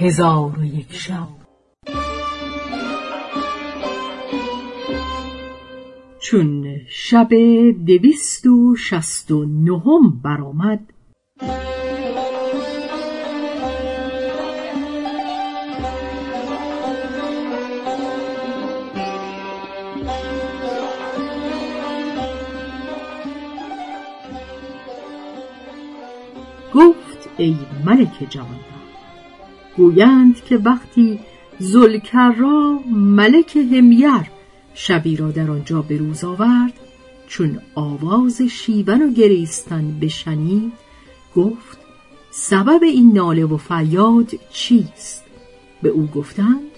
هزار و یک شب. چون شب دویست و شست و نهم برآمد گفت ای ملک جوان گویند که وقتی زلکرا ملک همیر شبی را در آنجا به روز آورد چون آواز شیون و گریستن بشنید گفت سبب این ناله و فریاد چیست؟ به او گفتند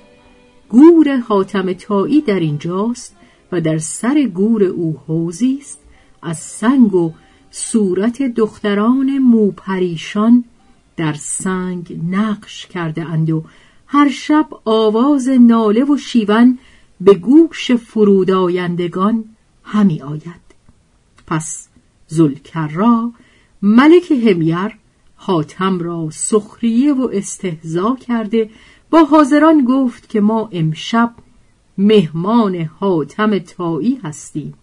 گور حاتم تایی در اینجاست و در سر گور او حوزی است از سنگ و صورت دختران موپریشان در سنگ نقش کرده اند و هر شب آواز ناله و شیون به گوش فرودایندگان همی آید. پس زلکرا ملک همیر حاتم را سخریه و استهزا کرده. با حاضران گفت که ما امشب مهمان حاتم تایی هستیم.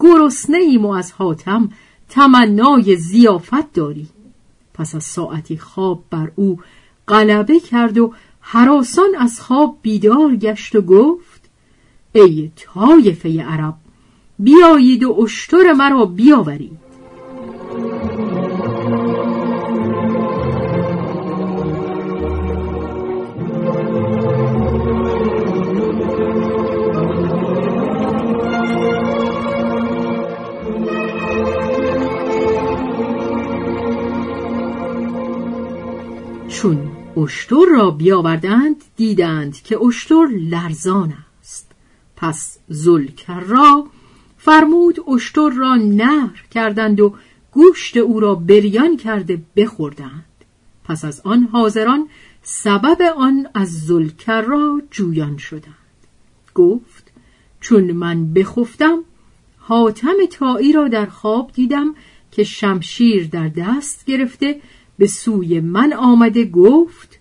گرسنه ایم و از حاتم تمنای زیافت داریم. پس از ساعتی خواب بر او غلبه کرد و حراسان از خواب بیدار گشت و گفت ای طایفه عرب بیایید و اشتر مرا بیاورید. چون اشتر را بیاوردند دیدند که اشتر لرزان است. پس زلکر را فرمود اشتر را نهر کردند و گوشت او را بریان کرده بخوردند. پس از آن حاضران سبب آن از زلکر را جویان شدند. گفت چون من بخفتم حاتم تایی را در خواب دیدم که شمشیر در دست گرفته به سوی من آمده گفت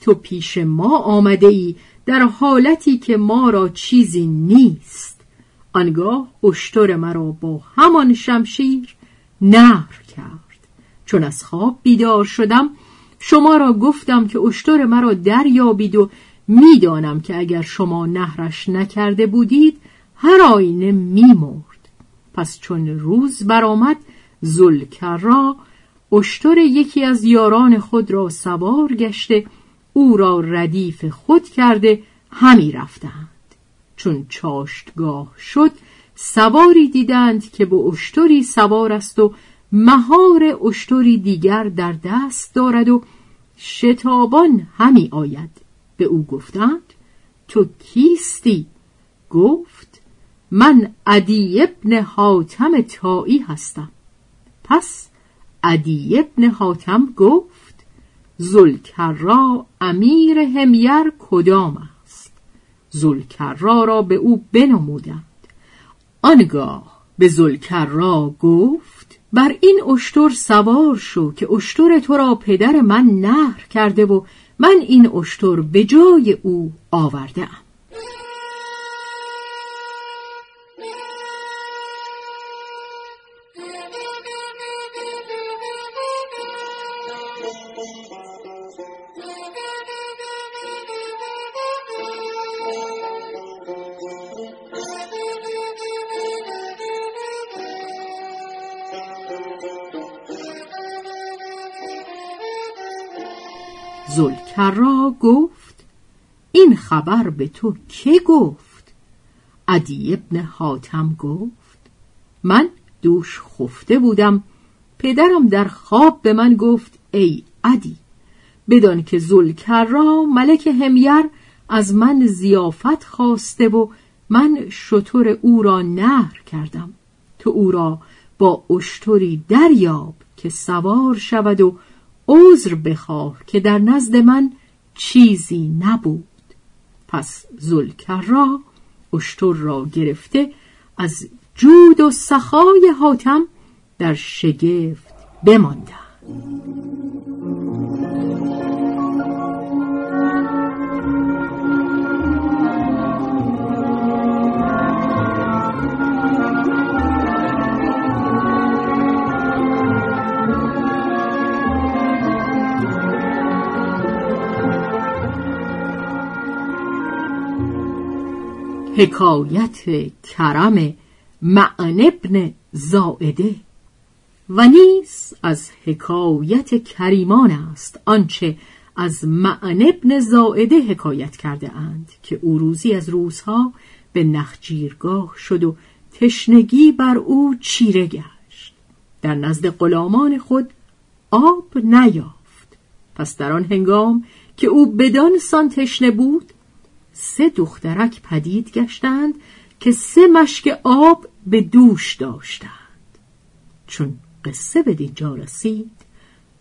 تو پیش ما آمده ای در حالتی که ما را چیزی نیست. آنگاه اشتر مرا با همان شمشیر نهر کرد. چون از خواب بیدار شدم شما را گفتم که اشتر مرا دریابید و می‌دانم که اگر شما نهرش نکرده بودید هر آینه میمرد. پس چون روز برآمد زلکر را اشتر یکی از یاران خود را سوار گشته او را ردیف خود کرده همی رفتند. چون چاشتگاه شد سواری دیدند که به اشتری سوار است و مهار اشتری دیگر در دست دارد و شتابان همی آید. به او گفتند تو کیستی؟ گفت من عدی ابن حاتم تایی هستم. پس عدی ابن حاتم گفت زلکرا امیر همیر کدام است؟ زلکرا را به او بنمودند. آنگاه به زلکرا گفت بر این اشتر سوار شو که اشتر تو را پدر من نهر کرده و من این اشتر به جای او آورده زلکرا گفت این خبر به تو که گفت؟ عدی ابن حاتم گفت من دوش خفته بودم پدرم در خواب به من گفت ای عدی بدان که زلکرا ملک همیر از من زیافت خواسته و من شطور او را نهر کردم. تو او را با اشتری دریاب که سوار شود و عذر بخواه که در نزد من چیزی نبود. پس زلکر اشتر را گرفته از جود و سخای حاتم در شگفت بماندند حکایت کرم معن ابن زائده. و نیز از حکایت کریمان است آنچه از معن ابن زائده حکایت کرده اند که او روزی از روزها به نخجیرگاه شد و تشنگی بر او چیره گشت. در نزد غلامان خود آب نیافت. پس در آن هنگام که او بدان سان تشنه بود سه دخترک پدید گشتند که سه مشک آب به دوش داشتند. چون قصه به دینجا رسید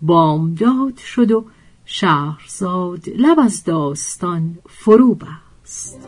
بامداد شد و شهرزاد لب از داستان فرو بست.